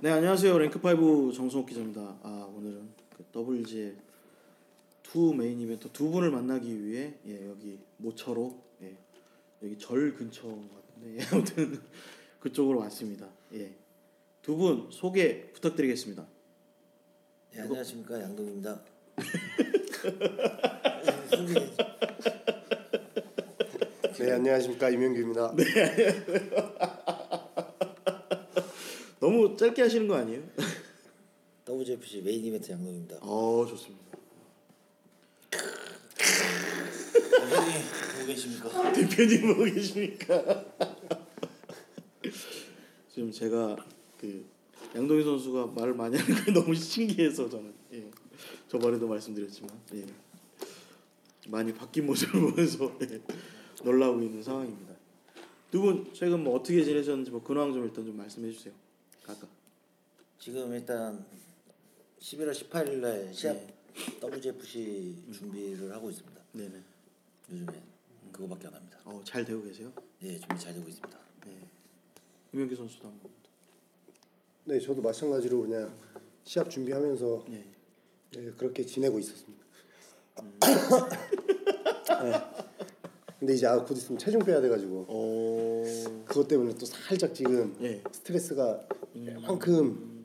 네 안녕하세요 랭크5 정성욱 기자입니다. 아 오늘은 그 WG의 투 메인 이벤트 두 분을 만나기 위해 예 여기 모처로 예 여기 절 근처인 것 같은데 예, 아무튼 그쪽으로 왔습니다. 예 두 분 소개 부탁드리겠습니다. 네, 안녕하십니까 양동이입니다. 네 안녕하십니까 임현규입니다. 너무 짧게 하시는 거 아니에요? WFC 메인 이벤트 양동입니다. 어 좋습니다. 형님 보고 계십니까? 대표님 보고 계십니까? 지금 제가 그 양동희 선수가 말을 많이 하는 게 너무 신기해서 저는 예. 저번에도 말씀드렸지만 예. 많이 바뀐 모습을 보면서 예. 놀라고 있는 상황입니다. 두 분 최근 뭐 어떻게 지내셨는지 뭐 근황 좀 일단 좀 말씀해 주세요. 각각. 지금 일단 11월 18일 날 시합 WFC 준비를 하고 있습니다. 네네. 요즘에 그거밖에 안 합니다. 어, 잘 되고 계세요? 네, 준비 잘 되고 있습니다. 네. 이명규 선수도 한번. 네 저도 마찬가지로 그냥 시합 준비하면서 예. 네, 그렇게 지내고 있었습니다. 네. 근데 이제 아, 곧 있으면 체중 빼야 돼가지고 오. 그것 때문에 또 살짝 지금 예. 스트레스가 만큼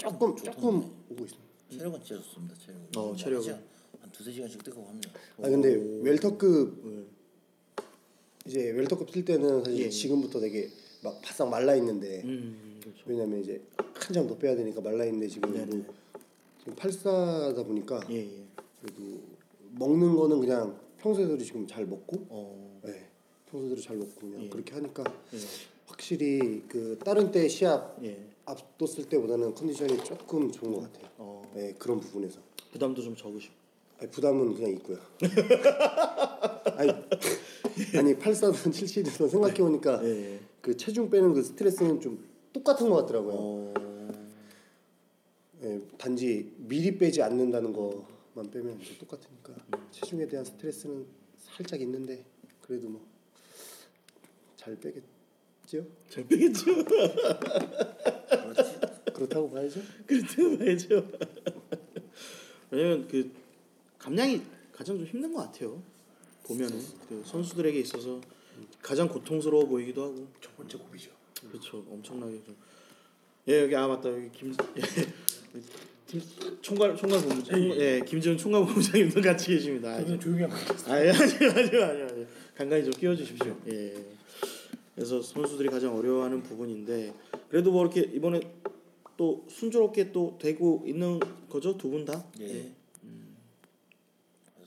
조금. 조금 오고 있습니다. 체력은 진짜 좋습니다. 체력. 어, 체력은. 한 두세 시간씩 뜨고 합니다. 아 근데 웰터급 네. 이제 웰터급 뛸 때는 사실 예. 지금부터 되게 막 바싹 말라 있는데 음 그렇죠. 왜냐면 이제 한장더 빼야 되니까 말라 있는데 지금 네네. 뭐 지금 84다 보니까 예 예. 그래도 먹는 거는 그냥 평소에도 지금 잘 먹고 어. 네. 평소대로 잘 먹고 그냥 예. 그렇게 하니까 예. 확실히 그 다른 때 시합 예. 앞뒀을 때보다는 컨디션이 조금 좋은 것 같아요. 어. 네, 그런 부분에서 부담도 좀 적으시고. 아니, 부담은 그냥 있고요. 아니, 아니 84든 77든 생각해 보니까 예. 그 체중 빼는 그 스트레스는 좀 똑같은 것 같더라고요. 어. 예, 단지 미리 빼지 않는다는 것만 빼면 이제 똑같으니까 체중에 대한 스트레스는 살짝 있는데 그래도 뭐 잘 빼겠 죠? 잘 빼겠죠. 그렇지. 그렇다고 봐야죠. 그렇게 봐야죠. 왜냐면 그 감량이 가장 좀 힘든 것 같아요. 보면은 그 선수들에게 있어서 가장 고통스러워 보이기도 하고. 첫 번째 고비죠. 그렇죠. 엄청나게 좀. 예 여기 아 맞다 여기 김 예. 팀 총괄 총괄 본부 총, 예 김지훈 총괄 본부장님도 같이 계십니다. 아, 저는 조용히 하면 되겠어요. 아니 아니요 아니요 아니요 간간히 좀 끼워주십시오. 예. 그래서 선수들이 가장 어려워하는 부분인데 그래도 뭐 이렇게 이번에 또 순조롭게 또 되고 있는 거죠 두 분 다. 예.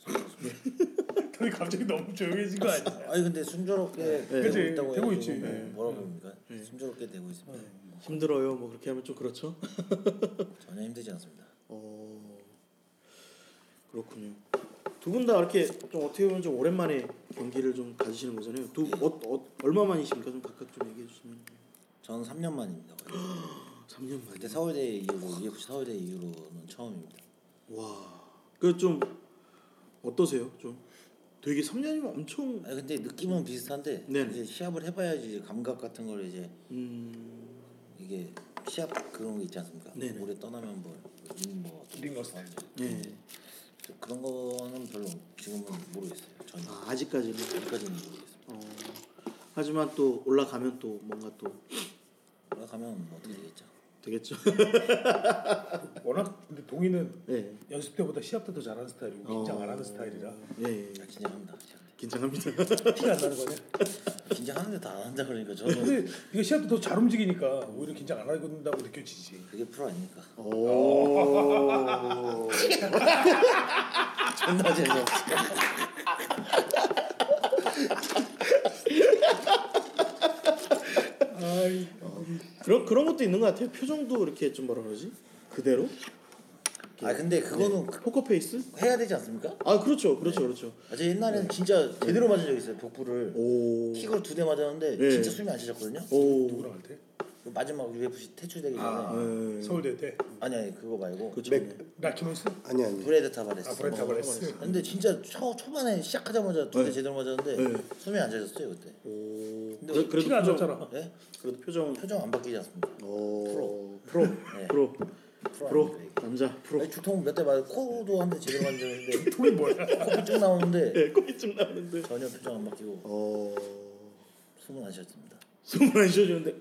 형이 갑자기 너무 조용해진 거 아니야? 아니 근데 순조롭게 되고 그치, 있다고 되고 있지. 뭐 네. 뭐라고 합니까? 순조롭게 되고 있습니다. 힘들어요. 뭐 그렇게 하면 좀 그렇죠. 전혀 힘들지 않습니다. 어 그렇군요. 두 분 다 이렇게 좀 어떻게 보면 좀 오랜만에 경기를 좀 가지시는 거잖아요. 두 어, 어, 얼마 만이십니까? 좀 각각 좀 얘기해 주시면. 저는 3년 만입니다. 거의. 3년 만. 그때 서울대 이후로 UFC 서울대 이후로는 처음입니다. 와. 그 좀 어떠세요? 좀 되게 3년이면 엄청 아니 근데 느낌은 비슷한데 네네. 이제 시합을 해봐야지 감각 같은 걸 이제 음. 이게 시합 그런 거 있지 않습니까? 네네. 오래 떠나면 뭐, 음, 뭐 링거 스타일. 예. 그런 거는 별로 지금은 모르겠어요. 전혀 아, 아직까지는. 여기까지는 모르겠습니다. 어. 하지만 또 올라가면 또 뭔가 또 올라가면 뭐 어떻게 되겠죠? 되겠죠. 워낙 근데 동이는 예. 연습 때보다 시합 때 더 잘하는 스타일이고 긴장 안 하는 스타일이라 예. 예. 아, 긴장합니다. 긴장합니다. 티가 안 나는 거냐? 긴장하는데 다 안 한다 그러니까 저는 근데 이거 시합 때더잘 움직이니까 오히려 긴장 안 하고 된다고 느껴지지. 그게 프로 아닙니까? 오. 존나 재미없어. 아이, 그런 그런 것도 있는 것 같아요. 표정도 이렇게 좀 뭐라 그러지? 그대로? 아 근데 그거는 그- 포커 페이스? 해야 되지 않습니까? 아 그렇죠, 그렇죠, 그렇죠. 아, 제 옛날에는 진짜 제대로 맞은 적 있어요. 복부를 오. 킥으로 두 대 맞았는데 네. 진짜 숨이 안 쉬어졌거든요. 오. 누구랑 할 때? 그 마지막 UFC 퇴출되기 전에 아, 네. 서울대 때 아니 아니 그거 말고 그렇죠. 맥 라키몬스? 아니 아니. 브래드 타바레스. 아 브래드 타바레스. 근데 진짜 초 초반에 시작하자마자 두대 네. 제대로 맞았는데 네. 숨이 안 쉬어졌어요 그때. 오. 근데 그래- 그래도 티가 안 표정- 났잖아. 예? 그래도 표정 표정 안 바뀌지 않습니다. 오 프로 네. 프로 프로. 남자 프로. 주통 몇 대 맞아. 코도 한 대 제대로 만졌는데. 돈이 뭐야? 코피 쭉 나오는데. 네 코피 좀 나오는데. 전혀 표정 안 바뀌고. 어. 숨은 안 쉬었습니다. 숨을 안 쉬어주는데.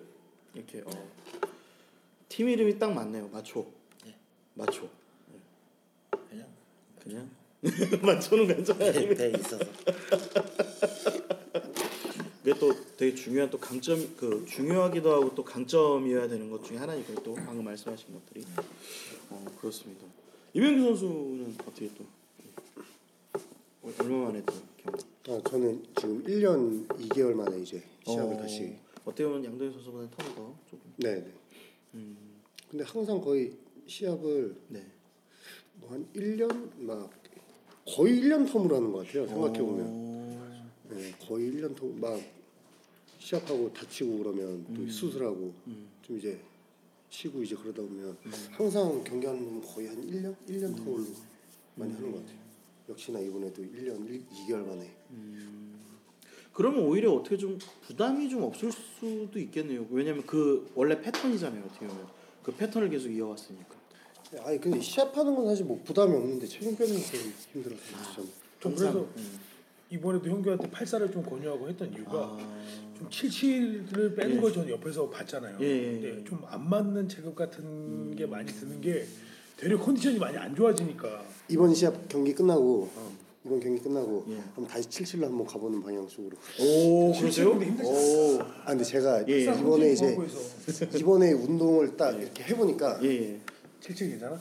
이렇게 어. 팀 이름이 딱 맞네요. 마초. 네. 마초. 그냥? 그냥? 마초는 괜찮아요. 배, 있어서 이게 또 되게 중요한 또 강점 그 중요하기도 하고 또 강점이어야 되는 것 중에 하나니까 또 방금 말씀하신 것들이 어 그렇습니다 이명규 선수는 어떻게 또 어, 얼마 만에 또 경험 아, 저는 지금 1년 2개월 만에 이제 시합을 어, 다시. 어떻게 보면 양도현 선수보다 턴이 더 조금 네, 네. 음, 근데 항상 거의 시합을 네 뭐 한 1년 막 거의 1년 텀으로 하는 것 같아요. 생각해 보면. 어, 네, 거의 1년 텀. 막 시합하고 다치고 그러면 또 수술하고 음. 좀 이제 쉬고 이제 그러다 보면 항상 경기하는 건 거의 한 1년 1년 텀으로 많이 하는 것 같아요. 역시나 이번에도 1년 1, 2개월 만에. 그러면 오히려 어떻게 좀 부담이 좀 없을 수도 있겠네요. 왜냐면 그 원래 패턴이잖아요 어떻게 보면. 그 패턴을 계속 이어왔으니까. 아니 근데 시합하는 건 사실 뭐 부담이 없는데 체중 빼는 게좀 힘들었어요. 저는. 좀 그래서 이번에도 형규한테 팔살을 좀 권유하고 했던 이유가 아, 좀 77을 빼는 예. 걸 저는 옆에서 봤잖아요. 예, 예, 근데 예. 좀안 맞는 체급 같은 게 많이 드는 게 되려 컨디션이 많이 안 좋아지니까 이번 시합 경기 끝나고 이번 경기 끝나고 예. 한번 다시 77로 한번 가보는 방향 쪽으로. 오 그러세요? 오, 아 근데 제가 예, 예. 이번에 이제 이번에 운동을 딱 이렇게 해보니까. 77 괜찮아?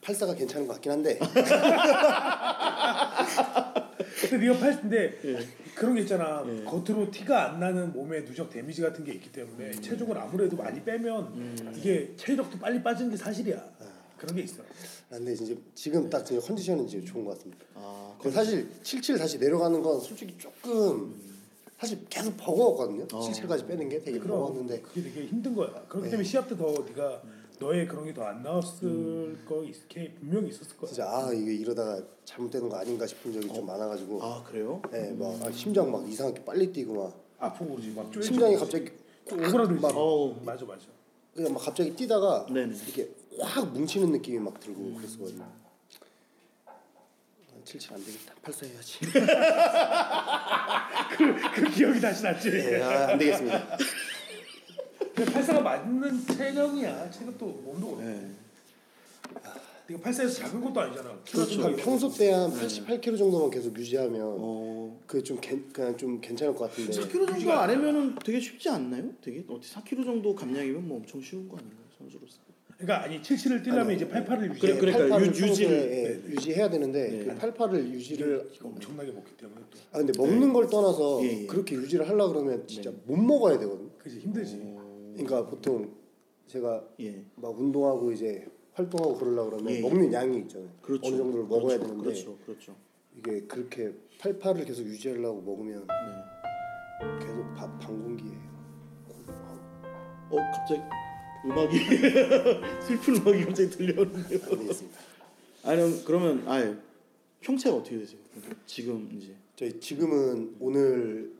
팔사가 괜찮은 것 같긴 한데 근데 네가 팔 근데 예. 그런 게 있잖아. 예. 겉으로 티가 안 나는 몸에 누적 데미지 같은 게 있기 때문에 음. 체중을 아무래도 많이 빼면 이게 체력도 빨리 빠지는 게 사실이야. 그런 게 있어. 근데 이제 지금 딱 이제 컨디션은 이제 좋은 것 같습니다. 아, 그 사실 77 다시 내려가는 건 솔직히 조금 사실 계속 버거웠거든요. 어. 77까지 빼는 게 되게 그럼 버거웠는데 그게 되게 힘든 거야. 그렇기 네. 때문에 시합 때 더 네가 너의 그런 게 더 안 나왔을 거 있, 게 분명히 있었을 거야. 진짜 아 이게 이러다가 잘못되는 거 아닌가 싶은 적이 좀 많아가지고 아 그래요? 예, 막 아, 심장 막 이상하게 빨리 뛰고 막 아프고 그러지 막 쫄. 심장이 갑자기 오그라들지. 막 어우. 맞아 맞아. 그냥 막 갑자기 뛰다가 네네. 이렇게 확 뭉치는 느낌이 막 들고 그랬었거든요. 77 안 되겠다. 84 해야지. 그 기억이 다시 났지. 예, 아, 안 되겠습니다. 근데 팔사가 맞는 체격이야. 체격도 몸도 그렇고. 네. 네가 팔사에서 작은 것도 아니잖아. 그렇죠. 평소 때 한 88kg 정도만 계속 유지하면 어, 그좀 그냥 좀 괜찮을 것 같은데 4kg 정도 아니면은 되게 쉽지 않나요? 되게 어떻게 4kg 정도 감량이면 뭐 엄청 쉬운 거 아닌가요 선수로서? 그러니까 아니 77을 뛰려면 아니요. 이제 88을 유지해. 그래, 그러니까 88을 유- 평소에, 유지를- 예, 유지해야 되는데 네. 그 88을 유지를 엄청나게 먹기 때문에 또. 아 근데 먹는 걸 떠나서 예, 예. 그렇게 유지를 하려 그러면 진짜 네. 못 먹어야 되거든요. 그지 힘들지. 그러니까 보통 제가 예. 막 운동하고 이제 활동하고 그러려 그러면 예, 예. 먹는 양이 있잖아요. 그렇죠. 어느 정도를 먹어야 그렇죠. 되는데 그렇죠. 그렇죠. 이게 그렇게 88을 계속 유지하려고 먹으면 네. 계속 밥반 공기예요. 어 갑자기 음악이 슬픈 음악이 갑자기 들려오는데요. 안 되겠습니다. 아니 그러면 아 형체가 어떻게 되세요? 지금 이제 저희 지금은 오늘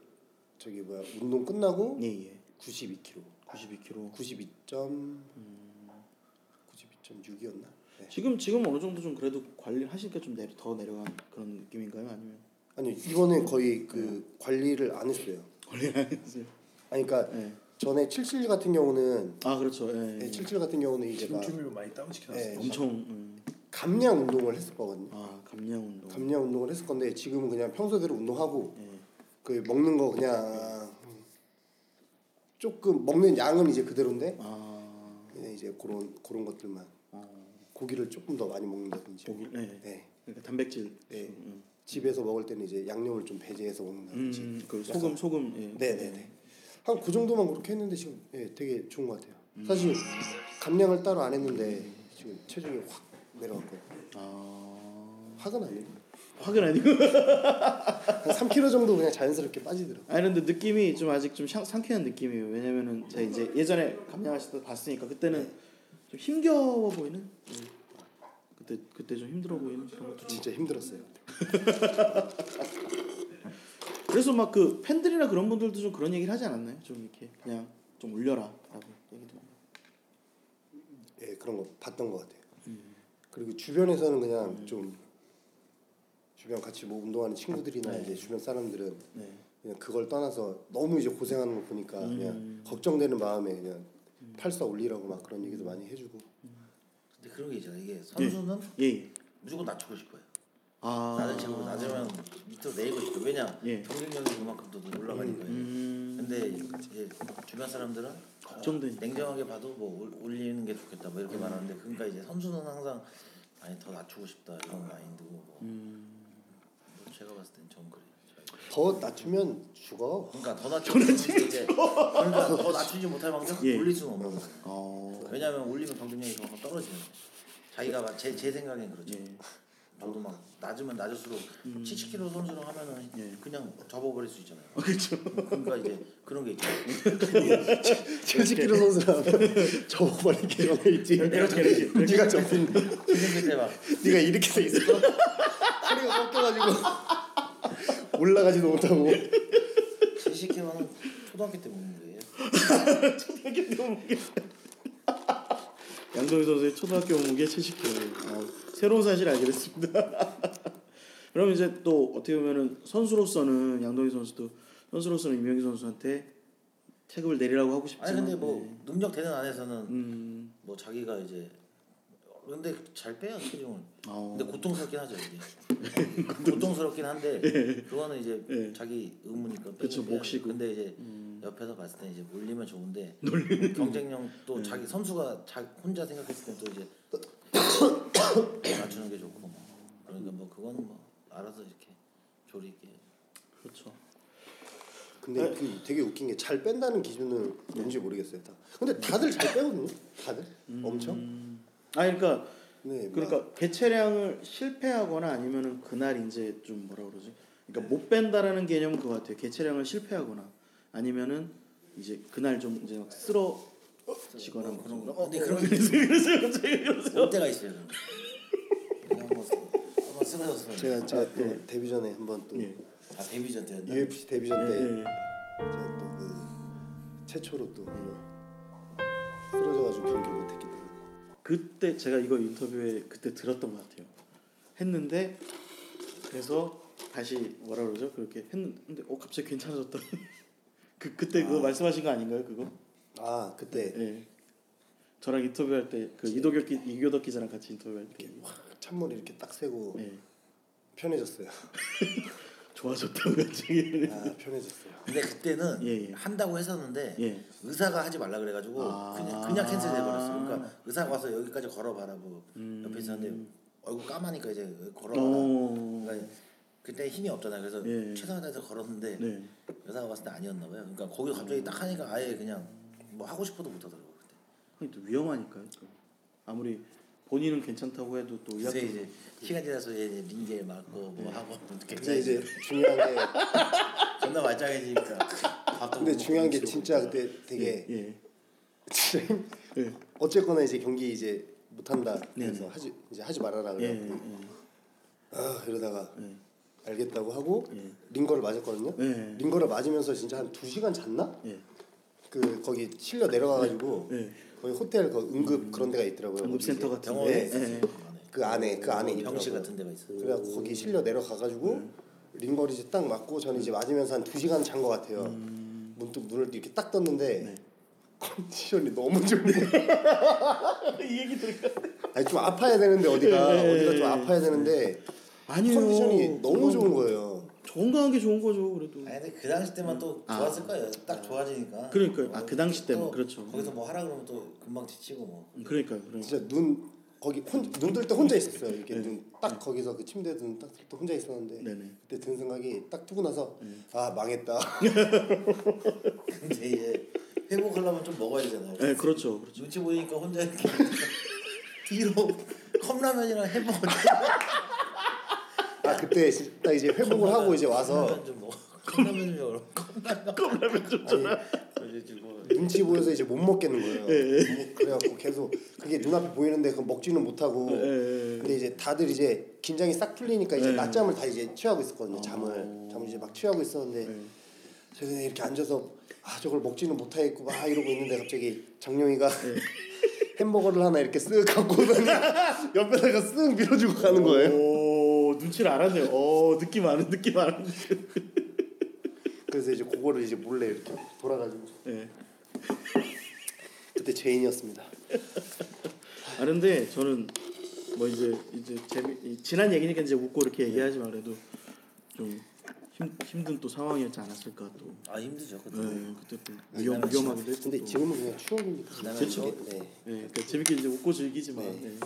저기 뭐야 운동 끝나고 예 예 92kg, 92kg. 92점 92.6이었나? 네. 지금 지금 어느 정도 좀 그래도 관리를 하시니까 좀 내려 더 내려간 그런 느낌인가요? 아니면 아니 이번에 거의 그 관리를 안 했어요. 관리 안 했어요? 아니 그러니까 네. 전에 77 같은 경우는 아 그렇죠. 예. 네, 77 같은 경우는 이제 막 지금쯤이면 많이 다운 시켜놨어. 네. 엄청 음. 감량 운동을 했을 거거든요. 아 감량 운동. 감량 운동을 했을 건데 지금은 그냥 평소대로 운동하고 예. 그 먹는 거 그냥 조금 먹는 양은 이제 그대로인데 아 이제 그런 그런 것들만 어, 고기를 조금 더 많이 먹는다든지 고기. 네. 네. 그러니까 단백질. 네. 음. 집에서 먹을 때는 이제 양념을 좀 배제해서 먹는다든지 음, 그 소금 소금. 예. 네네네 한 그 정도만 그렇게 했는데 지금 예, 되게 좋은 것 같아요 음. 사실 감량을 따로 안 했는데 지금 체중이 확 내려갔고 아 확은 아니고 확은 아니고. 한 3kg 정도 그냥 자연스럽게 빠지더라고 아니 근데 느낌이 좀 아직 좀 상, 상쾌한 느낌이에요. 왜냐면은 제가 이제 예전에 감량하실 때 봤으니까 그때는 좀 힘겨워 보이는. 음. 그때 그때 좀 힘들어 보이는 그런 것도 좀. 진짜 힘들었어요 그래서 막 그 팬들이나 그런 분들도 좀 그런 얘기를 하지 않았나요? 좀 이렇게 그냥 좀 올려라라고 얘기도. 예 그런 거 봤던 것 같아요. 음. 그리고 주변에서는 그냥 좀 주변 같이 뭐 운동하는 친구들이나 네. 이제 주변 사람들은 네. 그냥 그걸 떠나서 너무 이제 고생하는 거 보니까 음. 그냥 걱정되는 마음에 그냥 팔사 올리라고 막 그런 얘기도 많이 해주고 근데 그런 게 있잖아요. 이게 선수는 예. 예. 무조건 낮추고 싶어요. 아. 낮은 친구 낮으면 밑으로 내리고 싶어. 왜냐 예. 경쟁력이 그만큼 더 올라가니까요. 음. 근데 이제 주변 사람들은 걱정되니까. 어, 냉정하게 봐도 뭐 올- 올리는 게 좋겠다 뭐 이렇게 말하는데 그러니까 이제 선수는 항상 아니 더 낮추고 싶다 이런 마인드고 뭐, 음. 뭐 제가 봤을 땐 전. 저희. 더 낮추면 죽어. 그러니까 더 낮추고 이제 그러니까 더 낮추지 못할 망정 예. 올릴 수는 없는 거예요. 어. 왜냐하면 올리면 경쟁력이 그만큼 떨어지는 거예요. 자기가 막제제 생각엔 그렇죠. 예. 저도 막 낮으면 낮을수록 70kg 선수로 하면은 예. 그냥 접어버릴 수 있잖아요. 그렇죠. 그러니까 이제 그런 게 있죠. 70kg 선수라면 저번에 경험에 있지. 그렇지, 그렇지. 네가 접힌 네가 이렇게 돼 있어. 꺾여가지고 올라가지도 못하고. 70kg는 초등학교 때 먹는 거예요. 양동희 선수의 초등학교 몸무게 70kg. 어, 새로운 사실 알게 됐습니다. 그럼 이제 또 어떻게 보면은 선수로서는 양동희 선수도 선수로서는 임영희 선수한테 체급을 내리라고 하고 싶지만 아니 근데 뭐 네. 능력 되는 안에서는 음. 뭐 자기가 이제 근데 잘 빼요 체중을. 어. 근데 고통스럽긴 하죠 이게. 고통스럽긴 한데 그거는 이제 예. 자기 의무니까 그쵸. 음. 근데 이제 옆에서 봤을 때 이제 올리면 좋은데 경쟁력 네. 또 자기 선수가 자 혼자 생각했을 때 또 이제 맞추는 게 좋고 뭐. 그러니까 뭐 그거는 뭐 알아서 이렇게 조리 있게 그렇죠. 근데 그 되게 웃긴 게 잘 뺀다는 기준은 뭔지 모르겠어요. 다. 근데 다들 잘 빼거든요. 다들 엄청. 음. 아 그러니까 네. 막 그러니까 개체량을 실패하거나 아니면은 그날 이제 좀 뭐라 그러지? 그러니까 못 뺀다라는 개념은 그거 같아요. 개체량을 실패하거나 아니면은 이제 그날 좀 이제 막 쓰러지거나 뭐 그런 어, 거. 근데 어, 그런 게 그러세요 갑자기 그러세요? 올 때가 있어요. 한번 쓰- 한번 쓰러졌어. 제가 제가 또 데뷔 전에 한번 또 예. 아 데뷔 전 때였나? UFC 데뷔 전 때 예, 예. 제가 또그 최초로 또 쓰러져가지고 경기 때문에. 그때 제가 이거 인터뷰에 그때 들었던 것 같아요. 했는데 그래서 다시 뭐라 그러죠? 그렇게 했는데 어 갑자기 괜찮아졌다. 그 그때 그거 말씀하신 거 아닌가요? 그거? 아 그때 예. 저랑 인터뷰할 때 그 이도겸 기, 이교덕 기자랑 같이 인터뷰할 때 찬물이 이렇게 딱 세고 예. 편해졌어요. 좋아졌다고 갑자기. 아 편해졌어요. 근데 그때는 예, 예. 한다고 했었는데 예. 의사가 하지 말라 그래가지고 아. 그냥 그냥 캔슬해 버렸어. 그러니까 의사가 와서 여기까지 걸어봐라고 음. 옆에 있었는데 얼굴 까마니까 이제 걸어봐라. 어. 그러니까 그때 힘이 없잖아요. 그래서 예. 최선을 다해서 걸었는데 네. 의사가 봤을 때 아니었나 봐요. 그러니까 거기 갑자기 딱 하니까 아예 그냥 뭐 하고 싶어도 못 하더라고 그때. 또 위험하니까요. 또. 아무리 본인은 괜찮다고 해도 또 의학적으로 이제 시간 지나서 이제 링게 맞고 뭐 하고 근데 굉장히 이제 중요한 게 존나 말짱해지니까 밥도 근데 못 중요한 먹고 게 진짜 못 그때 되게 예. 진짜 예. 어쨌거나 이제 경기 이제 못 한다 그래서 네. 하지 이제 하지 말아라 예. 그래갖고 예. 아 이러다가 예. 알겠다고 하고 예. 링거를 맞았거든요. 예. 링거를 맞으면서 진짜 한 두 시간 잤나? 예. 그 거기 실려 내려가가지고 예. 거기 호텔 그 응급 그런 데가 있더라고요. 응급센터. 같은 병원에 데. 예. 그 안에 그 안에 병실. 같은 데가 있어. 그래갖고 거기 실려 내려가 가지고 링거를 이제 딱 맞고 저는 이제 맞으면서 한두 시간 잔 것 같아요. 문득 눈을 이렇게 딱 떴는데 네. 컨디션이 너무 거예요. 이 얘기 들으니까 아니 좀 아파야 되는데 어디가 예, 예, 어디가 좀 예. 아파야 되는데 아니요. 컨디션이 너무 좋은 거예요. 건강한 게 좋은 거죠. 그래도. 아니 근데 그 당시 때만 또 아. 좋았을 거예요. 딱 좋아지니까. 그러니까요. 아, 그 당시 때만. 또 그렇죠. 거기서 뭐 하라 그러면 또 금방 지치고 뭐. 그러니까요. 그러니까. 진짜 눈 거기 눈뜰 때 혼자 있었어요. 이렇게 네. 눈딱 거기서 그 침대에 눈딱 뜰 때 혼자 있었는데 네네. 그때 든 생각이 딱 뜨고 나서 아 망했다. 근데 이제 회복하려면 좀 먹어야 되잖아요. 네, 그렇죠. 그렇죠. 눈치 보이니까 혼자 이렇게 뒤로 컵라면이랑 아 그때 딱 이제 회복을 하고 이제 와서 컵라면 좀 먹어. 컵라면. 컵라면 컵라면 좀 줘라. 그래가지고 눈치 보여서 이제 못 먹겠는 거예요. 예, 뭐 그래갖고 계속 그게 눈앞에 보이는데 그 먹지는 못하고. 예, 예. 근데 이제 다들 이제 긴장이 싹 풀리니까 이제 예. 낮잠을 다 이제 취하고 있었거든요. 어. 잠을 잠을 이제 막 취하고 있었는데 예. 제가 그냥 이렇게 앉아서 아 저걸 먹지는 못하겠고 막 이러고 있는데 갑자기 장룡이가 햄버거를 하나 이렇게 쓱 갖고 오더니 옆에다가 쓱 밀어주고 가는 거예요. 오 눈치를 알았네요. 오 느낌 아는 느낌 아는. 그래서 이제 그거를 이제 몰래 이렇게 돌아가지고 예. 그때 죄인이었습니다. 아 근데 저는 뭐 이제 이제 재미 이 지난 얘기니까 이제 웃고 이렇게 얘기하지만 그래도 좀 힘, 힘든 또 상황이었지 않았을까 또. 아 힘들죠 그때. 네, 그때 또 위험 위험하기도 했고. 근데 또. 지금은 그냥 추억이니까. 그렇죠. 거? 네. 예, 그러니까 재밌게 이제 웃고 즐기지만. 네. 예.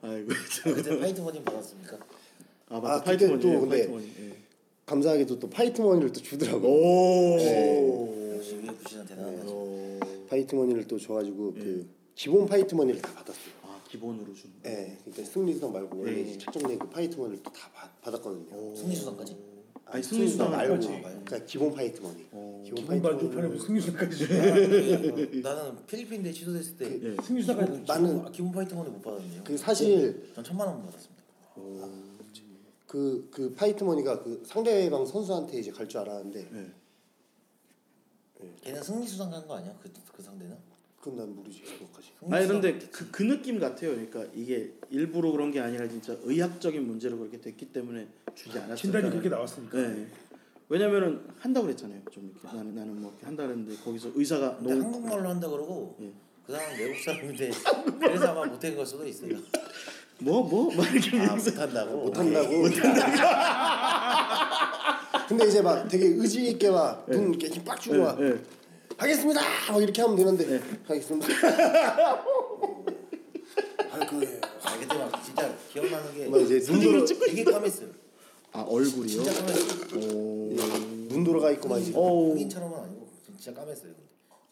아이고. 아, 그때 파이트 머니 받았습니까? 아 맞다 아, 파이트 머니. 또 예, 근데 파이트 머니. 예. 감사하게도 또 파이트 머니를 또 주더라고. 오. 네. 역시 부시는. 오. 파이트 머니를 또 줘가지고 예. 그 기본 파이트 머니를 다 받았어요. 아 기본으로 준. 예, 그러니까 승리수당 말고 원래 예. 이제 책정된 그 파이트 머니를 또 다 받았거든요. 승리수당까지. 아니 승리수당 말고 말고. 그러니까 기본 파이트 머니. 어. 기본 머니를 편에 승리수까지 줘. 나는 필리핀 대 취소됐을 때 그- 예. 승리수까지 기본, 나는- 아, 기본 파이트 머니 못 받았네요. 그 사실 전 천만 원 받았습니다. 그 그 파이트 머니가 그 상대방 선수한테 이제 갈 줄 알았는데 예. 걔는 승리수당 간거 아니야? 그, 그 상대는? 그건 난 모르지 그것까지. 아니 근데 그, 그 느낌 같아요. 그러니까 이게 일부러 그런 게 아니라 진짜 의학적인 문제로 그렇게 됐기 때문에 주지 않았을까. 진단이 그렇게 나왔으니까. 네. 왜냐면은 한다고 그랬잖아요. 좀 이렇게 나는 나는 뭐 이렇게 한다 그랬는데 거기서 의사가 근데 너무 한국말로 한다 그러고 예. 그 사람 외국 사람인데 그래서 아마 못한 걸 수도 있어요. 뭐 뭐 막 이렇게 아 얘기해서 못한다고. 못한다고. 근데 이제 막 되게 의지 있게 막눈 이렇게 힘빡 주고 막 예, 예. 하겠습니다. 막 이렇게 하면 되는데 네. 하겠습니다. 아그 아 그때 막 진짜 기억나는 게 막 이제 눈 돌아 되게 까맸어요. 아 얼굴이요. 진짜 까맸어요. 오. 눈 돌아가 있고 막 이제. 흑인처럼은 아니고 진짜 까맸어요.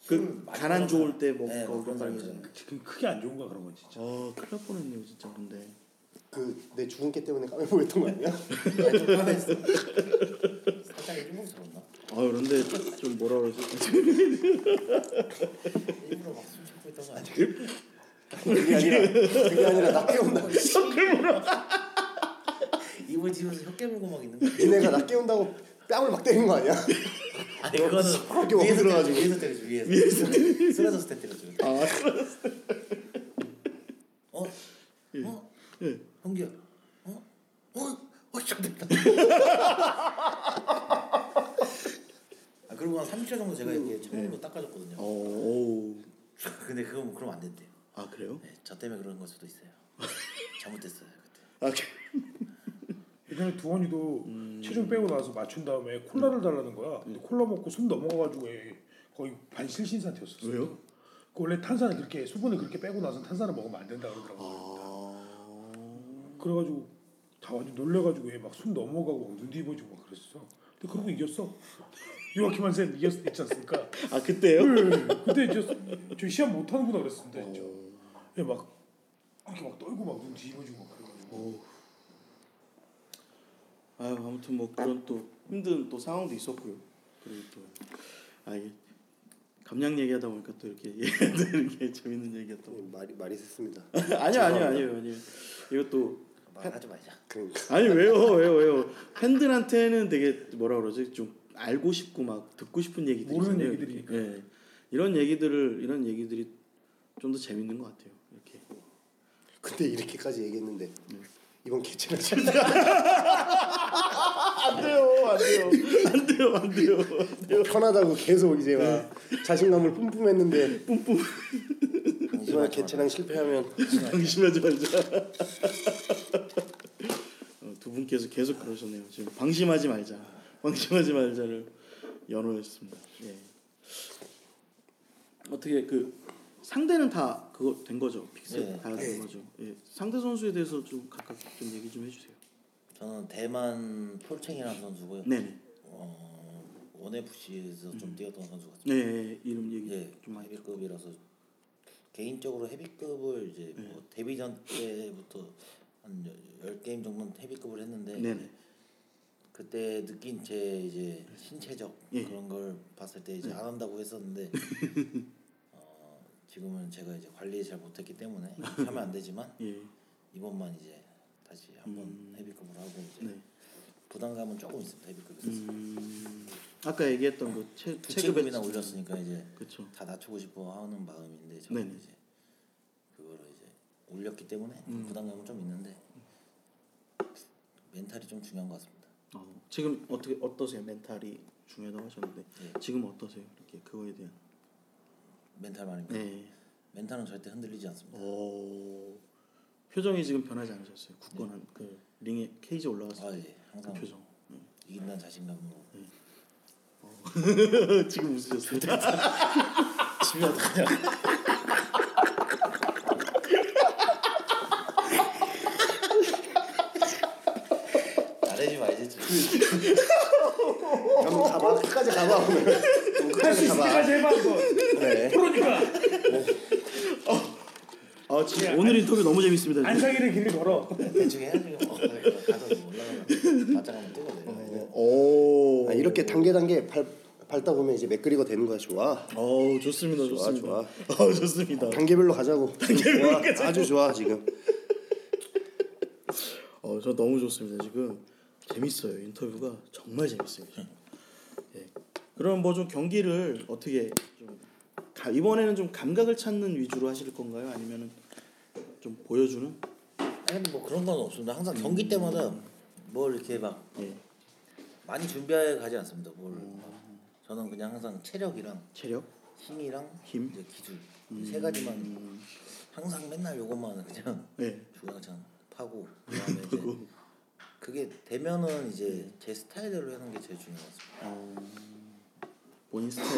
그 먹어서. 좋을 때 먹고 네, 뭐 그런 사람이잖아요. 지금 크게 안 좋은 거야 그런 건 진짜. 아 큰일 날 뻔했네요 진짜 근데. 그 내 죽은 깨 때문에 까매 보였던 거 아니야? 살짝 저랬나? 아 그런데 좀 뭐라 그러지? 일부러 막술 참고 있던 거 아니야? 그게 아니라 그게 아니라 나 깨운다. 입을 지면서 혀 깨물고 막 있는 거. 니네가 나 깨운다고 뺨을 막 때린 거 아니야? 아니 그거는 그렇게 먹고 위에서 들어가지고. 위에서 때려줘 위에서 쓰러졌을 때 때려줘. 아 어? 예. 어? 예. 형기야. 어? 어? 어? 잘됐다. 아 그리고 한 30초 정도 제가 이렇게 처음으로 닦아줬거든요. 어. 오. 근데 그건 그럼 안 된대요. 아 그래요? 네, 저 때문에 그런 걸 수도 있어요. 잘못됐어요 그때. 아 그- 예전에 두원이도 음. 체중 빼고 나서 맞춘 다음에 콜라를 달라는 거야. 근데 콜라 먹고 숨 넘어가가지고 얘 거의 반실신 상태였었어. 왜요? 그 원래 탄산을 그렇게 수분을 그렇게 빼고 나서 탄산을 먹으면 안 된다 그러더라고. 아. 그래가지고 다 완전 놀래가지고 얘 막 숨 넘어가고 눈 뒤집어지고 막 그랬어. 근데 그러고 이겼어. 요아키만 쌤 이겼 있지 않습니까? 아 그때요? 네, 그때 이제 저 시합 못 하는구나 그랬습니다 진짜. 얘막 이렇게 막 떨고 막 눈 뒤집어지고 막 그래가지고. 오. 아유 아무튼 뭐 그런 또 힘든 또 상황도 있었고요. 그리고 또 아 이게 감량 얘기하다 보니까 또 이렇게 얘기하는 게 재밌는 얘기였던. 거. 말이 말이 셌습니다. 아니요 아니요 아니요 아니요. 이것도 말하지 말자. 그러니까 아니 왜요 왜요 왜요 팬들한테는 되게 뭐라 그러지 좀 알고 싶고 막 듣고 싶은 얘기들이 모르는. 예. 이런 얘기들을 이런 얘기들이 좀 더 재밌는 것 같아요. 이렇게. 그때 이렇게까지 얘기했는데 이번 개체는 안 돼요 안 돼요 안 돼요 안 돼요. 뭐 편하다고 계속 이제 막 자신감을 뿜뿜했는데 이번 계체량 실패하면 방심하지 말자. 어, 두 분께서 계속 그러셨네요. 지금 방심하지 말자. 방심하지 말자를 연호했습니다. 예. 어떻게 그 상대는 다 그거 된 거죠? fix 네. 다된 거죠. 예. 상대 선수에 대해서 좀 각각 좀 얘기 좀 해주세요. 저는 대만 폴챙이라는 선수고요. 네네. 어, 원FC에서 좀 뛰었던 선수 같습니다. 네, 예, 이름 얘기 예, 좀 많이. 헤비급이라서 개인적으로 헤비급을 이제 네. 뭐 데뷔전 때부터 한열 게임 정도는 헤비급을 했는데 네네. 그때 느낀 제 이제 신체적 예. 그런 걸 봤을 때 이제 안 한다고 했었는데 어, 지금은 제가 이제 관리 잘 못했기 때문에 하면 안 되지만 예. 이번만 이제 다시 한번 헤비급으로 하고 이제 네. 부담감은 조금 있습니다 헤비급에서 음, 아까 얘기했던 그 체, 두 체급에 체급이나 올렸으니까 이제 그렇죠. 다 낮추고 싶어 하는 마음인데 저는 네네. 이제 그거를 이제 올렸기 때문에 음. 부담감은 좀 있는데 멘탈이 좀 중요한 것 같습니다. 어, 지금 어떻게 어떠세요? 멘탈이 중요하다고 하셨는데 예. 지금 어떠세요? 이렇게 그거에 대한 멘탈 말입니다. 네. 멘탈은 절대 흔들리지 않습니다. 오, 표정이 지금 변하지 않으셨어요. 굳건한 그 링에 케이지 올라갔을 아 때 예, 그 항상 표정. 네. 이긴다는 자신감으로 지금 웃으셨어요. 치면 그냥 잘하지 말지. 한번 가봐 끝까지 가봐 오늘 할수 끝까지 있을 때까지 해봐. 네. 프로니까 아 지금 오늘 인터뷰 너무 재밌습니다. 안상일의 길을 걸어. 대충 해야지. 어, 가서 올라가면 바짝 한번 뜨고 내려. 오, 아, 이렇게 단계 단계 밟, 밟다 보면 이제 맥그리거 되는 거야 좋아 어 좋습니다, 좋아, 좋습니다. 좋아. 어 좋습니다. 단계별로 가자고 좋아 아주 좋아 지금 어, 저 너무 좋습니다. 지금 재밌어요. 인터뷰가 정말 재밌어요. 예. 그럼 뭐 좀 경기를 어떻게 좀 가, 이번에는 좀 감각을 찾는 위주로 하실 건가요? 아니면은 좀 보여주는? 아니 뭐 그런 건 없습니다. 항상 경기 때마다 뭘 이렇게 막 예. 많이 준비해 가지 않습니다. 뭘 저는 그냥 항상 체력이랑 체력, 힘이랑 힘? 이제 기술 이세 가지만 항상 맨날 요것만 그냥 예. 주구장창 파고 그다음에 이제 그게 되면은 이제 제 스타일대로 하는 게 제일 중요한 것 같습니다. 스타일.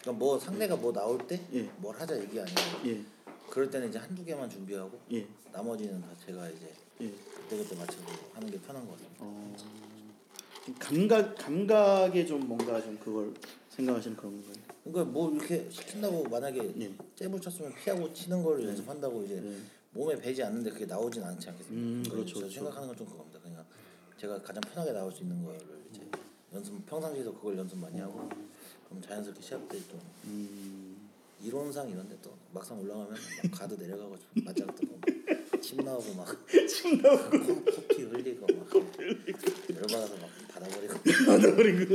그러니까 뭐 상대가 뭐 나올 때뭘 예. 하자 얘기 아니고 예. 그럴 때는 이제 한두 개만 준비하고 예. 나머지는 다 제가 이제 예. 그때 그때 맞춰서 하는 게 편한 것 같습니다. 어, 좀 감각 감각에 좀 뭔가 좀 그걸 생각하시는 그런 건가요? 그러니까 뭐 이렇게 시킨다고 만약에 예. 잽을 쳤으면 피하고 치는 걸 연습한다고 이제 네. 몸에 배지 않는데 그게 나오진 않지 않겠습니까? 음, 그렇죠, 저 그렇죠. 생각하는 건 좀 그겁니다. 그냥 제가 가장 편하게 나올 수 있는 거를 이제 연습 평상시에도 그걸 연습 많이 하고 그럼 자연스럽게 시합 때좀 음, 이론상 이런데 또 막상 올라가면 막 가드 내려가고 좀 맞짱 뜨고 침 나오고 막 침 나오고. 코, 코피 흘리고 막 열받아서 막 닫아버리고 받아버리고.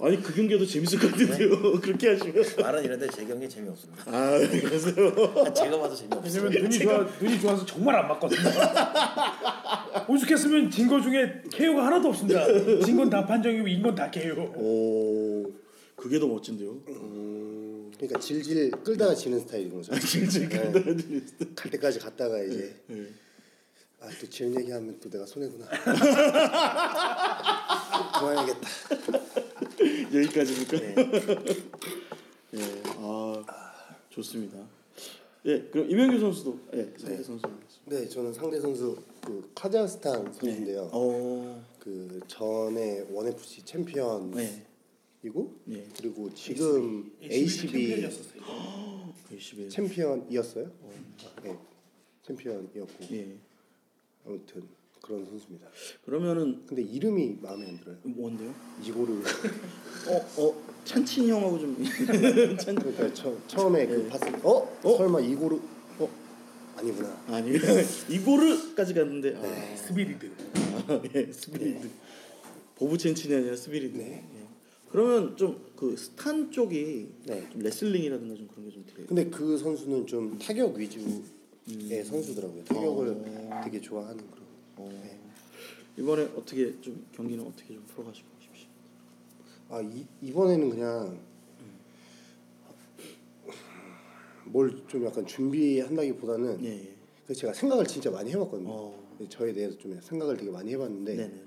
아니 그 경기도 재밌을 것 같은데요. 그렇게 하시면. 말은 이런데 제 경기 재미없습니다. 아 그러세요. 제가 봐도 재미없어요. 왜냐면 눈이 좋아 눈이 좋아서 정말 안 맞거든요. 오죽했으면 진 거 중에 KO가 하나도 없습니다. 진 건 다 판정이고 인 건 다 KO. 오, 그게 더 멋진데요. 음, 그러니까 질질 끌다가 지는 스타일인 거죠 질질 네. 끌다가 지는 갈 때까지 갔다가 이제 예. 아 또 지는 얘기하면 또 내가 손해구나 그만해야겠다 여기까지입니까? 네. 예, 아 좋습니다. 예, 그럼 이명규 선수도 예, 상대 네. 선수. 네 저는 상대 선수 그 카자흐스탄 선수인데요 어, 그 전에 원 FC 챔피언이고 네, 예, 그리고 지금 ACB. 열심히. 챔피언이었어요 네 챔피언이었고 예, 아무튼 그런 선수입니다 그러면은 근데 이름이 마음에 안 들어요 뭔데요? 이고르 어, 어, 찬친 형하고 좀 찬. 그러니까 처, 처음에 그 네. 봤을 때 어? 어? 설마 이고르 어? 아니구나 아니 이고르까지 갔는데 아, 스비리드. 아, 예, 스피리드. 보부 첸친이 아니라 스피리드. 네. 예. 그러면 좀 그 스탄 쪽이 네. 좀 레슬링이라든가 좀 그런 게 좀 되게. 근데 그 선수는 좀 타격 위주 의 선수더라고요 타격을 어. 되게 좋아하는 그런 어, 네. 이번에 어떻게 좀 경기는 어떻게 좀 풀어가시고 싶으시? 아 이, 이번에는 그냥 뭘 좀 약간 준비한다기보다는 예, 예. 제가 생각을 진짜 많이 해봤거든요. 어. 저에 대해서 좀 생각을 되게 많이 해봤는데 네네네.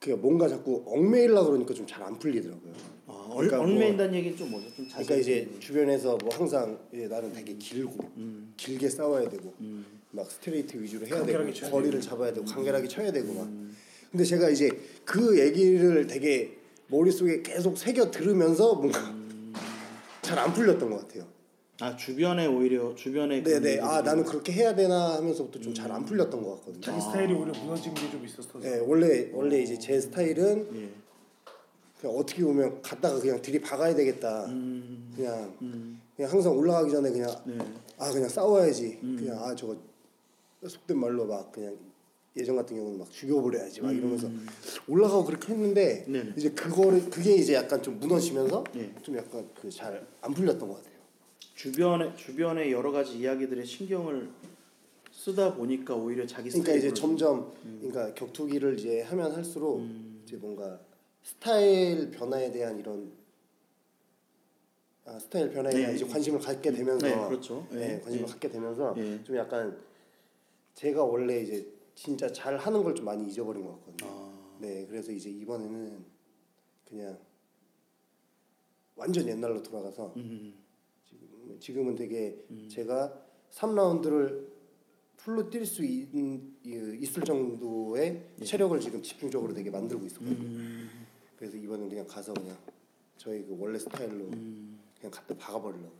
그게 뭔가 자꾸 얽매일라 그러니까 좀 잘 안 풀리더라고요. 아, 얼, 그러니까 뭐- 얽매인다는 얘기는 좀 뭐죠? 좀 그러니까 이제 주변에서 뭐 항상 이제 나는 되게 길고 음. 길게 싸워야 되고 음. 막 스트레이트 위주로 해야 되고 거리를 잡아야 되고 간결하게 쳐야 되고 막. 음. 근데 제가 이제 그 얘기를 되게 머릿속에 계속 새겨 들으면서 뭔가 음. 잘안 풀렸던 것 같아요. 아 주변에 오히려 주변에 네네. 아 나는 그렇게 해야 되나 하면서부터 좀 잘 안 풀렸던 것 같거든요. 자기 스타일이 오히려 무너진 게 좀 있었어. 네, 원래 원래 이제 제 스타일은 예. 그냥 어떻게 보면 갔다가 그냥 들이 박아야 되겠다. 음, 그냥 음, 그냥 항상 올라가기 전에 그냥 네. 아 그냥 싸워야지. 음. 그냥 아 저거 속된 말로 막 그냥 예전 같은 경우는 막 죽여버려야지 막 이러면서 올라가고 그렇게 했는데 음. 네네. 이제 그거를 그게 이제 약간 좀 무너지면서 네. 좀 약간 그 잘 안 풀렸던 것 같아요. 주변에 주변의 여러 가지 이야기들에 신경을 쓰다 보니까 오히려 자기 그러니까 이제 스타일로 점점 그러니까 격투기를 이제 하면 할수록 음. 이제 뭔가 스타일 변화에 대한 이런 아, 스타일 변화에 네. 대한 이제 관심을 갖게 되면서 네, 그렇죠. 네, 네, 관심을 네. 갖게 되면서 네. 좀 약간 제가 원래 이제 진짜 잘 하는 걸 좀 많이 잊어버린 것 같거든요. 아, 네, 그래서 이제 이번에는 그냥 완전 옛날로 돌아가서 음, 지금 지금은 되게 음. 제가 3라운드를 풀로 뛸 수 있을 정도의 체력을 지금 집중적으로 되게 만들고 있었거든요. 음, 그래서 이번엔 그냥 가서 그냥 저희 그 원래 스타일로 음. 그냥 갖다 박아버리려고요.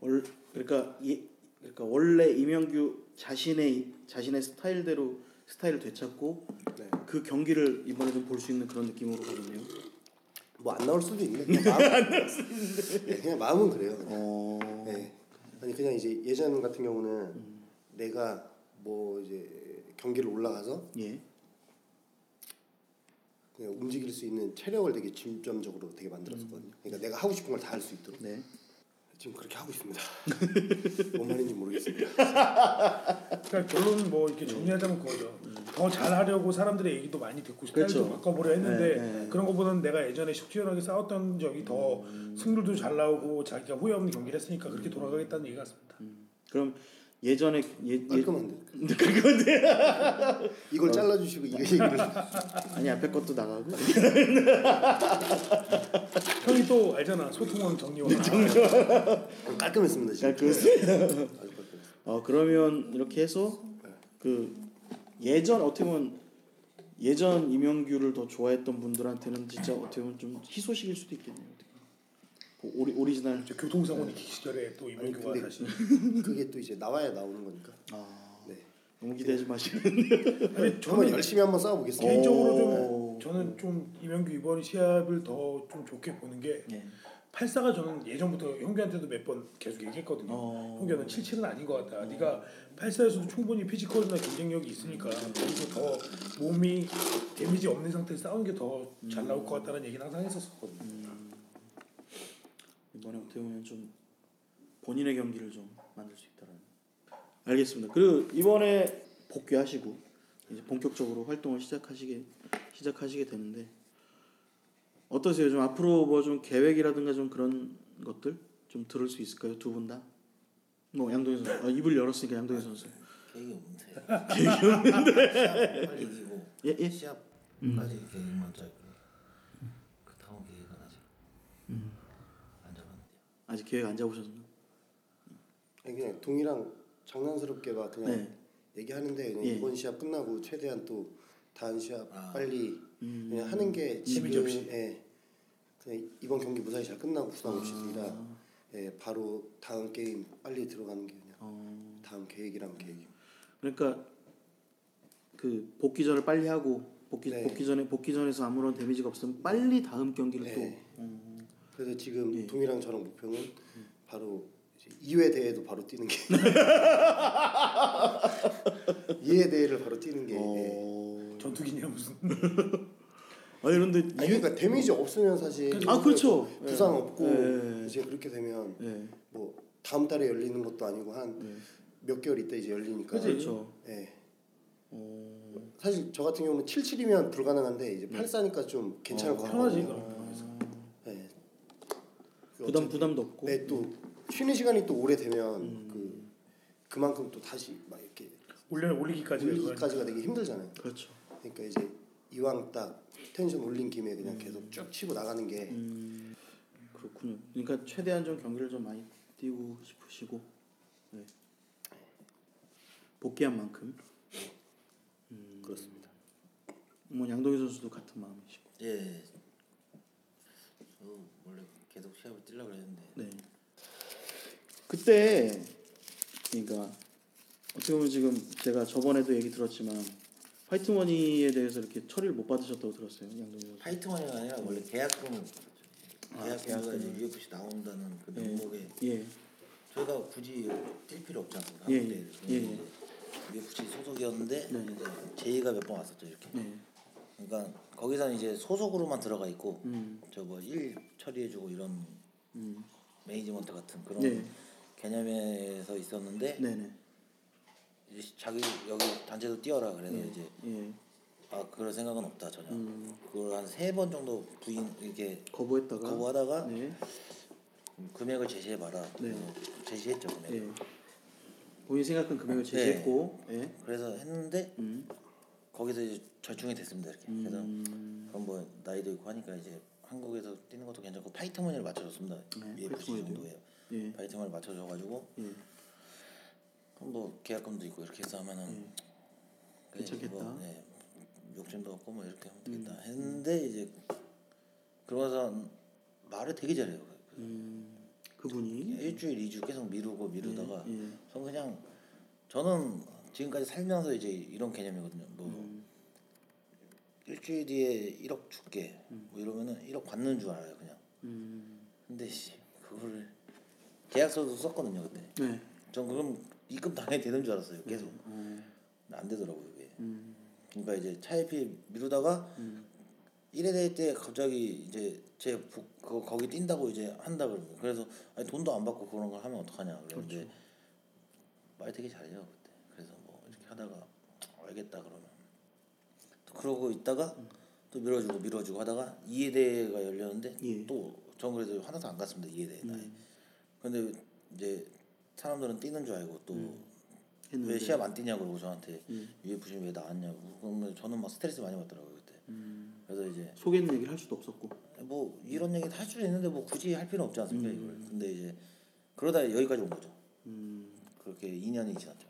월 그러니까 이 그러니까 원래 이명규 자신의 자신의 스타일대로 스타일을 되찾고 네. 그 경기를 이번에는 볼수 있는 그런 느낌으로 가겠네요. 뭐 안 나올 수도 있는데 그냥 마음, 네, 그냥 마음은 그래요. 그냥. 어, 네. 아니 그냥 이제 예전 같은 경우는 내가 뭐 이제 경기를 올라가서 예, 그냥 움직일 수 있는 체력을 되게 중점적으로 되게 만들었었거든요. 그러니까 내가 하고 싶은 걸 다 할 수 있도록 네. 지금 그렇게 하고 있습니다. 뭔 말인지 모르겠습니다. 그러니까 결론은 뭐 이렇게 정리하자면 그거죠. 더 잘하려고 사람들의 얘기도 많이 듣고 스타일도 그렇죠. 바꿔보려 했는데 네, 네. 그런 것보다는 내가 예전에 식치열하게 싸웠던 적이 더 승률도 잘 나오고 자기가 후회 없는 경기를 했으니까 그렇게 돌아가겠다는 얘기 같습니다. 그럼 예전에 예, 예 깔끔한데. 깔끔한데 이걸 잘라주시고 이 얘기를 아니 앞에 것도 나가고 형이 또 알잖아 소통원 정리원. 깔끔했습니다. 지금. 깔끔했어요. 아주 깔끔했어요. 어 그러면 이렇게 해서 그 예전 어떻게 보면 예전 이명규를 더 좋아했던 분들한테는 진짜 어떻게 보면 좀 희소식일 수도 있겠네요. 그 오리 오리지널 이제 교통사고 있기 시절에 또 아니, 임현규가 근데 다시 그게 또 이제 나와야 나오는 거니까. 아 네. 너무 기대하지 마시고 아니 한번 저는 열심히 한번 싸워보겠습니다. 개인적으로 오. 좀 저는 좀 임현규 이번 시합을 더 좀 좋게 보는 게 예. 84가 저는 예전부터 형규한테도 몇 번 계속 얘기했거든요. 어. 형규는 77은 아닌 것 같다. 네가 84에서도 충분히 physical이나 경쟁력이 있으니까 거기서 더 몸이 데미지 없는 상태에서 싸우는 게 더 잘 나올 것 같다는 얘기는 항상 했었거든요. 이번에 어떻게 보면 좀 본인의 경기를 좀 만들 수 있다라는. 알겠습니다. 그리고 이번에 복귀하시고 이제 본격적으로 활동을 시작하시게 시작하시게 되는데 어떠세요? 좀 앞으로 뭐 좀 계획이라든가 좀 그런 것들 좀 들을 수 있을까요? 두 분 다? 뭐 양동희 선수 아, 입을 열었으니까 양동희 선수. 계획이 없는데. 계획이 없는데. 빨리 이기고 예 예. 시합까지 계획만 짜고 그 다음 계획은 아직 안 잡았는데요. 아직 계획 안 잡으셨나? 아니, 그냥 동이랑 장난스럽게 막 그냥 네. 얘기하는데 그냥 예. 이번 시합 끝나고 최대한 또 다음 시합 아. 빨리 음. 그냥 하는 게 지금 재미지 없이. 예. 그냥 이번 경기 무사히 잘 끝나고 부상 없이 둘다 아. 예, 바로 다음 게임 빨리 들어가는 게 그냥 어. 다음 계획이란 계획이. 그러니까 그 복귀 전을 빨리 하고 복귀 네. 복귀 전에 복귀 전에서 아무런 데미지가 없으면 빨리 다음 경기를 네. 또 어, 그래서 지금 예. 동이랑 저랑 목표는 바로 이제 2회 대회도 바로 뛰는 게 2회 대회를 바로 뛰는 게 예. 어... 전투기냐 무슨 아니 그런데 아니, 그러니까 데미지 없으면 사실 아 그렇죠. 부상 예. 없고 예. 이제 그렇게 되면 예. 뭐 다음 달에 열리는 것도 아니고 한 네. 몇 개월 있다 이제 열리니까 그렇죠. 예. 어... 사실 저 같은 경우는 77이면 불가능한데 이제 84니까 좀 괜찮을 것 같아요. 편하지. 예. 부담 부담도 없고. 네, 또 쉬는 시간이 또 오래 되면 그 그만큼 또 다시 막 이렇게 올려 올리기까지 올리기까지가 되게 힘들잖아요. 그렇죠. 그러니까 이제 이왕 딱 텐션 올린 김에 그냥 계속 쭉 치고 나가는 게 음, 그렇군요. 그러니까 최대한 좀 경기를 좀 많이 뛰고 싶으시고 네. 복귀한 만큼 그렇습니다. 뭐 양동이 선수도 같은 마음이시고. 예. 저 원래 계속 시합을 뛰려고 했는데 네. 그때 그러니까 어떻게 보면 지금 제가 저번에도 얘기 들었지만 파이트머니에 대해서 이렇게 처리를 못 받으셨다고 들었어요 양동이 선수. 파이트머니가 아니라 원래 아, 계약금가 이제 UFC 나온다는 그 예. 명목에 예. 저희가 굳이 뛸 필요 않습니까? 예, 예, 예. UFC 소속이었는데 네. 제의가 몇 번 왔었죠 이렇게. 네. 그러니까 거기서는 이제 소속으로만 들어가 있고 음. 저뭐 일 처리해주고 이런 음. 매니지먼트 같은 그런 네. 개념에서 있었는데 네네. 이제 자기 여기 단체도 뛰어라 그래서 이제 예. 아 그럴 생각은 없다 전혀. 음. 그걸 한 세 번 정도 부인 이렇게 거부했다가. 거부하다가 네. 금액을 제시해 봐라. 네. 그래서 제시했죠 금액. 예. 본인 생각한 금액을 제시했고. 예. 그래서 했는데 음. 거기서 이제 절충이 됐습니다 이렇게. 그래서 음. 그럼 뭐 나이도 있고 하니까 이제 한국에서 뛰는 것도 괜찮고 파이트머니를 맞춰줬습니다. 네, UFC 파이트머니도요? 정도에 예. 파이트머니를 맞춰줘가지고 예. 뭐 계약금도 있고 이렇게 해서 하면은 그래, 괜찮겠다. 뭐, 네, 욕심도 없고 뭐 이렇게 하면 되겠다 음. 했는데 이제 그러면서 말을 되게 잘해요. 음. 그분이. 일주일 이주 계속 미루고 미루다가 예. 예. 저는 그냥 저는 지금까지 살면서 이제 이런 개념이거든요. 뭐 음. 일주일 뒤에 1억 줄게 뭐 이러면은 1억 받는 줄 알아요 그냥. 음. 근데 씨 그거를 계약서도 썼거든요 그때. 네. 전 그럼 입금 당연히 되는 줄 알았어요 계속. 어. 근데 안 되더라고요 그게. 음. 그러니까 이제 차일피 미루다가 음. 1회 대회 때 갑자기 이제 제 부- 그거 거기 뛴다고 이제 한다 그러면 그래서 아니 돈도 안 받고 그런 걸 하면 어떡하냐 그런데 그렇죠. 말 되게 잘해요 그때 그래서 하다가 알겠다 그러면 또 그러고 있다가 또 밀어주고 밀어주고 하다가 2회 대회가 열렸는데 예. 음. 또전 그래도 하나도 안 갔습니다 2회 대회 나에 근데 이제 사람들은 뛰는 줄 알고 또왜 음. 음. 시합 안 뛰냐 그러고 저한테 UFC 왜 나왔냐고 그러면 저는 막 스트레스 많이 받더라고요 그때 음. 그래서 이제 속에는 얘기를 할 수도 없었고. 뭐 이런 얘기 할 수도 있는데 뭐 굳이 할 필요 없지 않습니까 음. 이걸 근데 이제 그러다 여기까지 온 거죠 음. 그렇게 2년이 지났죠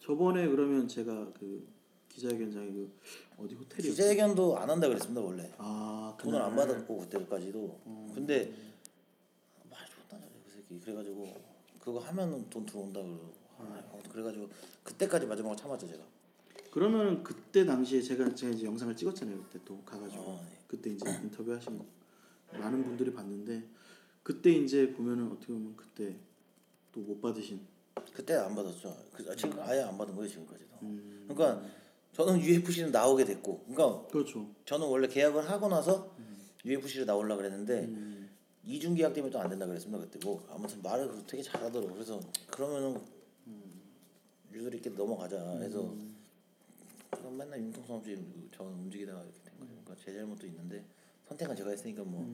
저번에 그러면 제가 그 기자회견장에 그 어디 호텔이었죠? 기자회견도 안 한다 그랬습니다 원래 아 돈을 안 그날. 받았고 그때까지도 근데 말 존나 잘해 그 새끼 그래가지고 그거 하면은 돈 들어온다 그러고 아, 그래가지고 그때까지 마지막으로 참았죠 제가 그러면은 그때 당시에 제가 제가 이제 영상을 찍었잖아요. 그때 또 가가지고 어, 네. 그때 이제 인터뷰 하신 많은 분들이 봤는데 그때 이제 보면은 어떻게 보면 그때 또 못 받으신 그때 안 받았죠. 그, 아, 지금 아예 안 받은 거예요 지금까지도. 음. 그러니까 저는 UFC는 나오게 됐고 그러니까 그렇죠. 저는 원래 계약을 하고 나서 UFC를 나오려 그랬는데 음. 이중 계약 때문에 또 안 된다 그랬습니다 그때 뭐 아무튼 말을 되게 잘하더라고 그래서 그러면은 유들 있게 넘어가자 해서 그럼 맨날 융통성 없이 저는 움직이다가 이렇게 된 거예요. 그러니까 제 잘못도 있는데 선택은 제가 했으니까 뭐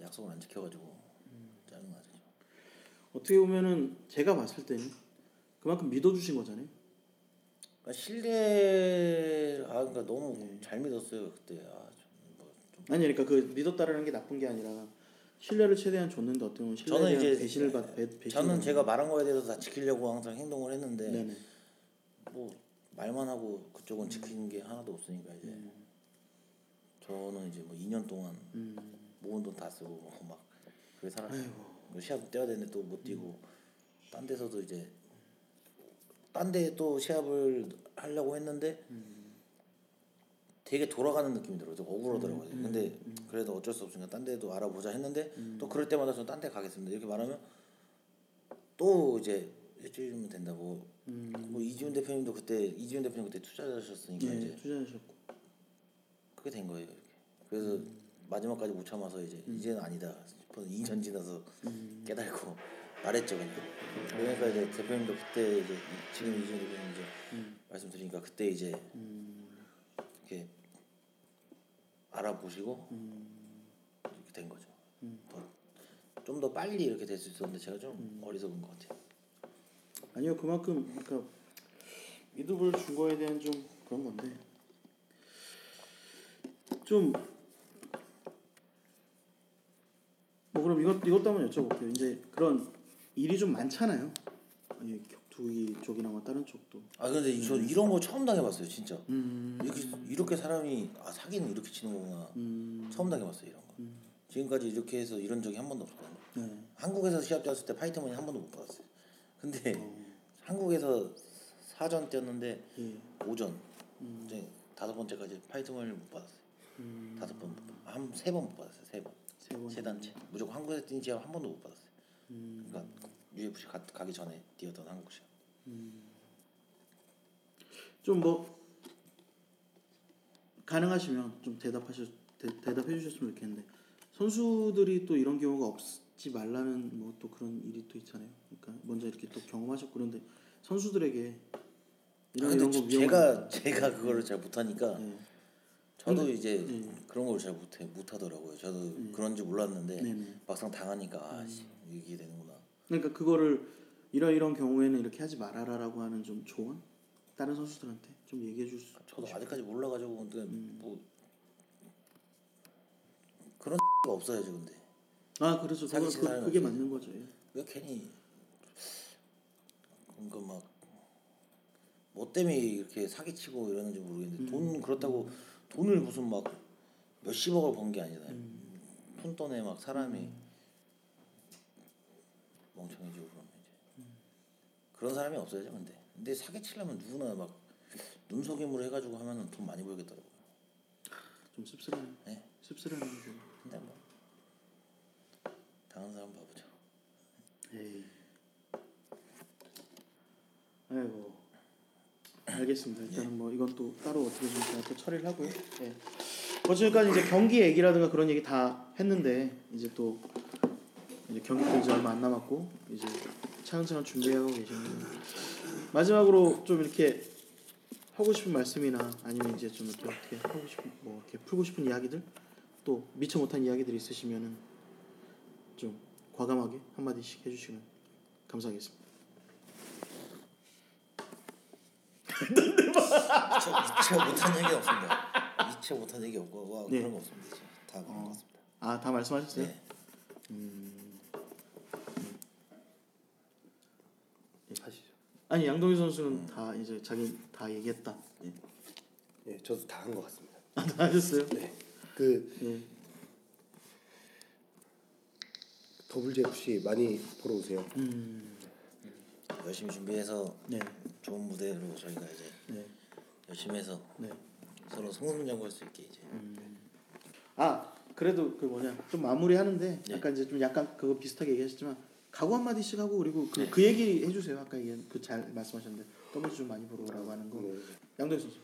약속을 안 지켜가지고 짜증나죠 어떻게 보면은 제가 봤을 때는 그만큼 믿어주신 거잖아요. 그러니까 신뢰 아 그러니까 너무 잘 믿었어요 그때 아, 좀, 뭐, 좀 아니 그러니까 그 믿었다라는 게 나쁜 게 아니라 신뢰를 최대한 줬는데 어떻게 보면 신뢰에 저는 이제 배신을 받 배, 배신 저는 제가 말한 거에 대해서 다 지키려고 항상 행동을 했는데 네네 뭐 말만 하고 그쪽은 지키는 게 하나도 없으니까 이제 저는 이제 뭐 2년 동안 음. 모은 돈 다 쓰고 뭐막 그게 살았어요. 아이고. 뭐 시합 뛰어야 되는데 또 못 뛰고 딴 데서도 이제 딴 데 또 시합을 하려고 했는데 되게 돌아가는 느낌이 들어요. 좀 억울하더라고요. 근데 그래도 어쩔 수 없으니까 딴 데도 알아보자 했는데 또 그럴 때마다 저는 딴 데 가겠습니다. 이렇게 말하면 또 이제 일주일이면 된다고. 뭐 이지훈 대표님도 그때 이지훈 대표님 그때 투자하셨으니까 예, 이제 투자하셨고 그게 된 거예요. 이렇게. 그래서 마지막까지 못 참아서 이제 이제는 아니다 싶어서 2년 지나서 깨달고 말했죠 그냥. 그러니까 이제 대표님도 그때 이제 이- 지금 이준 대표님 이제 말씀드리니까 그때 이제 이렇게 알아보시고 이렇게 된 거죠. 좀 더 빨리 이렇게 될 수 있었는데 제가 좀 어리석은 것 같아요. 아니요 그만큼 그러니까 이득을 준 거에 대한 좀 그런 건데. 좀 뭐 그럼 이것 이것도 한번 여쭤볼게요. 이제 그런 일이 좀 많잖아요. 예, 격투기 쪽이나 뭐 다른 쪽도. 아 근데 이- 저 이런 거 처음 당해봤어요 진짜. 음, 이렇게 이렇게 사람이 아 사기는 이렇게 치는 거구나. 음, 처음 당해봤어요 이런 거. 지금까지 이렇게 해서 이런 적이 한 번도 없었거든요. 네. 한국에서 시합 뛰었을 때 파이터 머니 한 번도 못 받았어요. 근데 어. 한국에서 사전 뛰었는데 예. 오전 이제 다섯 번째까지 파이터 머니를 못 받았어요. 다섯 번, 한세 번 못 받았어요. 세 번. 음. 세 단체. 무조건 한국에서 뛴 시합 한 번도 못 받았어요. 음. 그러니까 UFC 가, 가기 전에 뛰었던 한국 시합. 좀뭐 가능하시면 좀 대답하셔 대, 대답해 주셨으면 좋겠는데 선수들이 또 이런 경우가 없지 말라는 뭐 또 그런 일이 또 있잖아요. 그러니까 먼저 이렇게 또 경험하셨고 그런데 선수들에게 이런 아, 이런 거 제가 제가 그거를 잘 못하니까 네. 저도 이제 네. 그런 걸 잘 못해 못하더라고요. 저도 그런지 몰랐는데 네네. 막상 당하니까 아, 씨, 이게 되는구나. 그러니까 그거를 이런 이런 경우에는 이렇게 하지 말아라라고 하는 좀 조언 다른 선수들한테 좀 얘기해 줄 수. 저도 아직까지 몰라가지고 근데 음. 뭐 그런 가 없어야죠 근데 아 그렇죠. 사기 그, 그게 사람이 맞는 거죠. 예. 왜 괜히 그러니까 막 뭐 때문에 이렇게 사기치고 이러는지 모르겠는데 음. 돈 그렇다고 돈을 무슨 막 몇십억을 번 게 아니잖아요 음. 푼돈에 막 사람이 멍청해지고 그러면 이제 그런 사람이 없어야죠 근데 근데 사기치려면 누구나 막 눈속임으로 해가지고 하면은 돈 많이 벌겠더라고요 좀 씁쓸하네. 네. 씁쓸하네. 거. 근데 뭐 당한 사람 바보죠 에이. 아이고. 알겠습니다. 일단은 뭐 이건 또 따로 어떻게 좀 제가 또 처리를 하고요. 예. 뭐 지금까지 이제 경기 얘기라든가 그런 얘기 다 했는데 이제 또 이제 경기도 이제 얼마 안 남았고 이제 차근차근 준비하고 계시는데 마지막으로 좀 이렇게 하고 싶은 말씀이나 아니면 이제 좀 이렇게 어떻게 하고 싶은 뭐 이렇게 풀고 싶은 이야기들 또 미처 못한 이야기들이 있으시면은 좀 과감하게 한 마디씩 해주시면 감사하겠습니다. 미처, 미처 못한 얘기 없습니다. 미처 못한 얘기 없고 와 네. 그런 거 없습니다. 다 그런 거 같습니다. 아 다 말씀하셨어요? 네. 하시죠. 아니 양동희 선수는 다 이제 자기 다 얘기했다. 예. 예, 저도 다 한 것 같습니다. 아, 다 하셨어요? 네. 그 예. WGFC 많이 보러 오세요. 음. 열심히 준비해서 네. 좋은 무대로 저희가 이제 네. 열심히 해서 네. 서로 성승장구할 수 있게 이제 아 그래도 그 뭐냐 좀 마무리하는데 네. 약간 이제 좀 약간 그거 비슷하게 얘기하셨지만 각오 한 마디씩 하고 그리고 그, 그 얘기 해주세요. 아까 얘기한 그 잘 말씀하셨는데 더블 좀 많이 보러 오라고 하는 거. 네. 양동희 선수.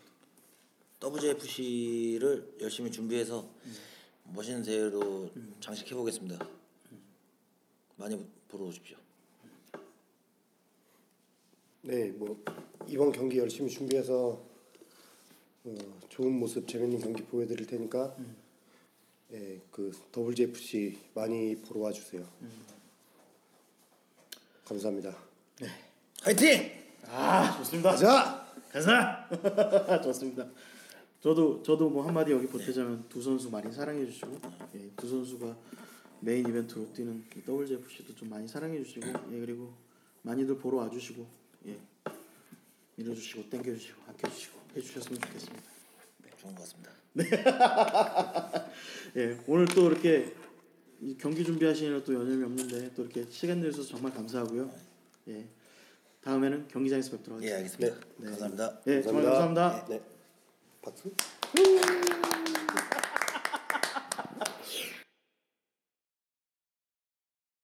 WFC를 열심히 준비해서 멋있는 대회로 장식해 보겠습니다. 많이 보러 오십시오. 네, 뭐 이번 경기 열심히 준비해서 어, 좋은 모습, 재밌는 경기 보여드릴 테니까 예, 그 WGFC 많이 보러 와주세요. 감사합니다. 화이팅! 아 좋습니다. 가자! 가자. 좋습니다. 저도 저도 뭐 한마디 여기 보태자면 두 선수 많이 사랑해 주시고 예, 두 선수가 메인 이벤트로 뛰는 이 WGFC도 좀 많이 사랑해 주시고 예, 그리고 많이들 보러 와주시고 예, 밀어주시고 땡겨주시고 아껴주시고 해주셨으면 좋겠습니다. 좋은 것 같습니다. 예, 오늘 또 이렇게 이 경기 준비하시느라 또 여념이 없는데 또 이렇게 시간 내주셔서 정말 감사하고요. 예, 다음에는 경기장에서 뵙도록 예 하겠습니다. 알겠습니다. 감사합니다. 예, 정말 감사합니다. 네, 박수.